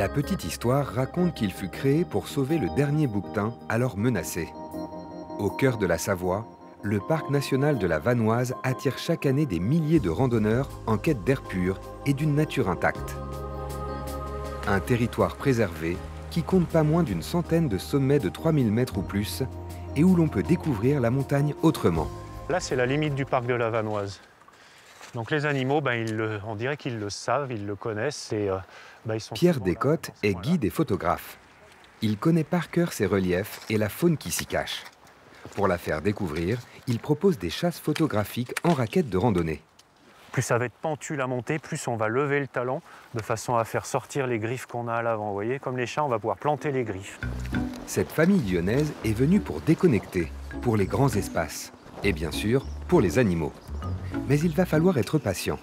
La petite histoire raconte qu'il fut créé pour sauver le dernier bouquetin, alors menacé. Au cœur de la Savoie, le parc national de la Vanoise attire chaque année des milliers de randonneurs en quête d'air pur et d'une nature intacte. Un territoire préservé qui compte pas moins d'une centaine de sommets de 3000 mètres ou plus et où l'on peut découvrir la montagne autrement. Là, c'est la limite du parc de la Vanoise. Donc les animaux, ben, ils le- on dirait qu'ils le savent, ils le connaissent et euh, ben, ils sont Pierre Descottes est guide et photographe. Il connaît par cœur ces reliefs et la faune qui s'y cache. Pour la faire découvrir, il propose des chasses photographiques en raquettes de randonnée. Plus ça va être pentu la montée, plus on va lever le talon de façon à faire sortir les griffes qu'on a à l'avant. Vous voyez, comme les chats, on va pouvoir planter les griffes. Cette famille lyonnaise est venue pour déconnecter, pour les grands espaces et bien sûr pour les animaux. Mais il va falloir être patient.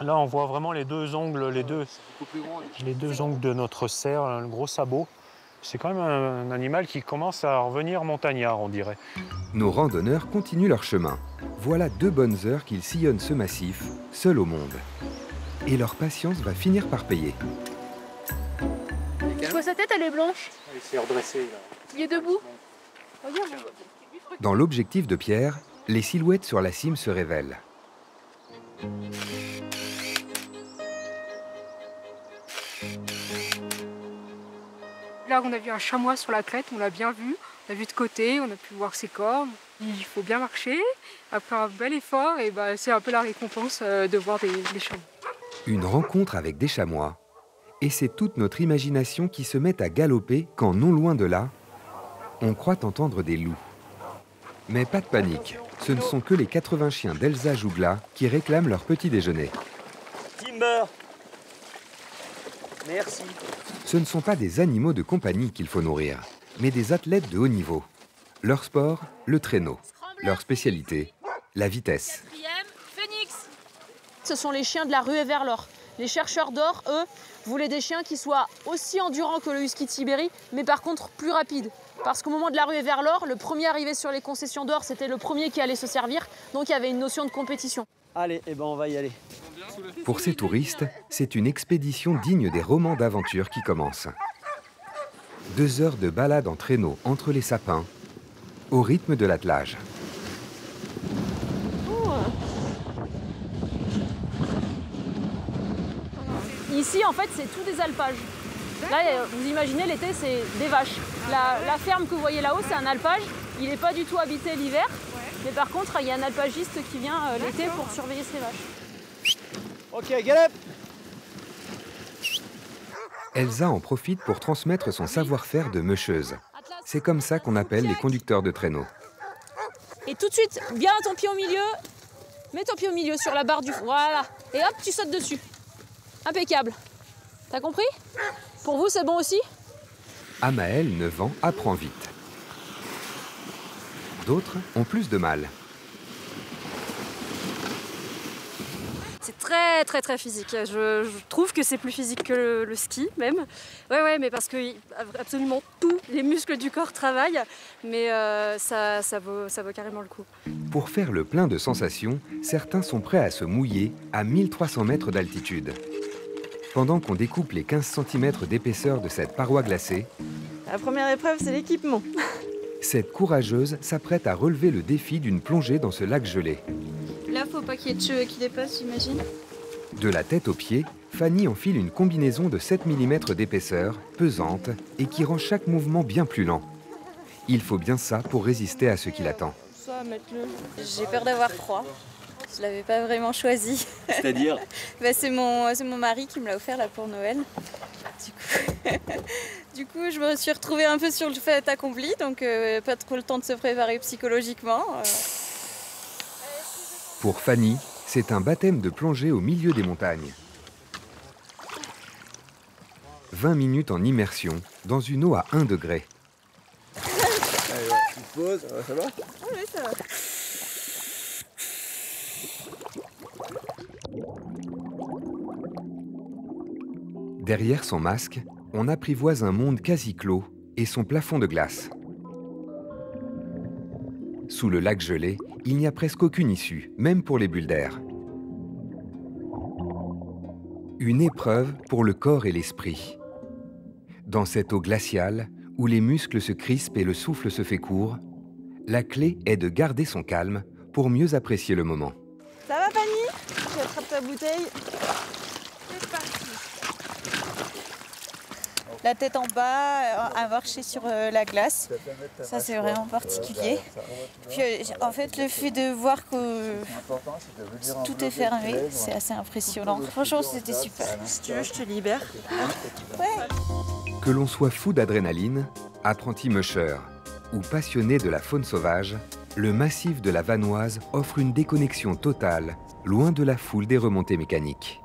Là, on voit vraiment les deux ongles, les deux, les deux ongles de notre cerf, le gros sabot. C'est quand même un, animal qui commence à revenir montagnard, on dirait. Nos randonneurs continuent leur chemin. Voilà deux bonnes heures qu'ils sillonnent ce massif, seuls au monde. Et leur patience va finir par payer. Je vois sa tête, elle est blanche. Il s'est redressé. Là. Il est debout. Dans l'objectif de Pierre, les silhouettes sur la cime se révèlent. Là, on a vu un chamois sur la crête, on l'a bien vu. On a vu de côté, on a pu voir ses cornes. Il faut bien marcher. Après un bel effort, et bah, c'est un peu la récompense euh, de voir des, des chamois. Une rencontre avec des chamois. Et c'est toute notre imagination qui se met à galoper quand, non loin de là, on croit entendre des loups. Mais pas de panique, ce ne sont que les 80 chiens d'Elsa Jougla qui réclament leur petit déjeuner. Timber Merci. Ce ne sont pas des animaux de compagnie qu'il faut nourrir, mais des athlètes de haut niveau. Leur sport, le traîneau. Leur spécialité, la vitesse. Phoenix Ce sont les chiens de la rue vers l'or. Les chercheurs d'or, eux, voulaient des chiens qui soient aussi endurants que le husky de Sibérie, mais par contre plus rapides. Parce qu'au moment de la rue vers l'or, le premier arrivé sur les concessions d'or, c'était le premier qui allait se servir, donc il y avait une notion de compétition. Allez, eh ben on va y aller. Pour ces touristes, c'est une expédition digne des romans d'aventure qui commence. Deux heures de balade en traîneau entre les sapins, au rythme de l'attelage. Ici, en fait, c'est tout des alpages. Là, euh, vous imaginez, l'été, c'est des vaches. La, la ferme que vous voyez là-haut, c'est un alpage. Il n'est pas du tout habité l'hiver. Mais par contre, il y a un alpagiste qui vient euh, l'été pour surveiller ses vaches. Ok, galop Elsa en profite pour transmettre son savoir-faire de meucheuse. C'est comme ça qu'on appelle les conducteurs de traîneau. Et tout de suite, bien ton pied au milieu. Mets ton pied au milieu sur la barre du... Voilà. Et hop, tu sautes dessus. Impeccable. T'as compris? Pour vous, c'est bon aussi? Amael, 9 ans, apprend vite. D'autres ont plus de mal. C'est très très très physique. Je, je trouve que c'est plus physique que le, le ski même. Ouais ouais mais parce que absolument tous les muscles du corps travaillent, mais euh, ça, ça, vaut, ça vaut carrément le coup. Pour faire le plein de sensations, certains sont prêts à se mouiller à 1300 mètres d'altitude. Pendant qu'on découpe les 15 cm d'épaisseur de cette paroi glacée, La première épreuve, c'est l'équipement. cette courageuse s'apprête à relever le défi d'une plongée dans ce lac gelé. Là, faut pas qu'il y ait de cheveux qui dépassent, j'imagine. De la tête aux pieds, Fanny enfile une combinaison de 7 mm d'épaisseur, pesante, et qui rend chaque mouvement bien plus lent. Il faut bien ça pour résister à ce qui l'attend. J'ai peur d'avoir froid. Je l'avais pas vraiment choisi. C'est-à-dire Bah, c'est mon, c'est mon mari qui me l'a offert là pour Noël. Du coup, du coup, je me suis retrouvée un peu sur le fait accompli, donc euh, pas trop le temps de se préparer psychologiquement. euh. Pour Fanny, c'est un baptême de plongée au milieu des montagnes. 20 minutes en immersion dans une eau à 1 degré. Allez, petite pause, ça va Oui, ça va. Derrière son masque, on apprivoise un monde quasi clos et son plafond de glace. Sous le lac gelé, il n'y a presque aucune issue, même pour les bulles d'air. Une épreuve pour le corps et l'esprit. Dans cette eau glaciale, où les muscles se crispent et le souffle se fait court, la clé est de garder son calme pour mieux apprécier le moment. Ça va Fanny? Tu attrapes ta bouteille? La tête en bas, euh, à marcher sur euh, la glace. Ça, c'est vraiment particulier. Puis, euh, en fait, le fait de voir que tout est fermé, c'est assez impressionnant. Franchement, c'était super. Si tu veux, je te libère. Que l'on soit fou d'adrénaline, apprenti musher ou passionné de la faune sauvage, le massif de la Vanoise offre une déconnexion totale, loin de la foule des remontées mécaniques.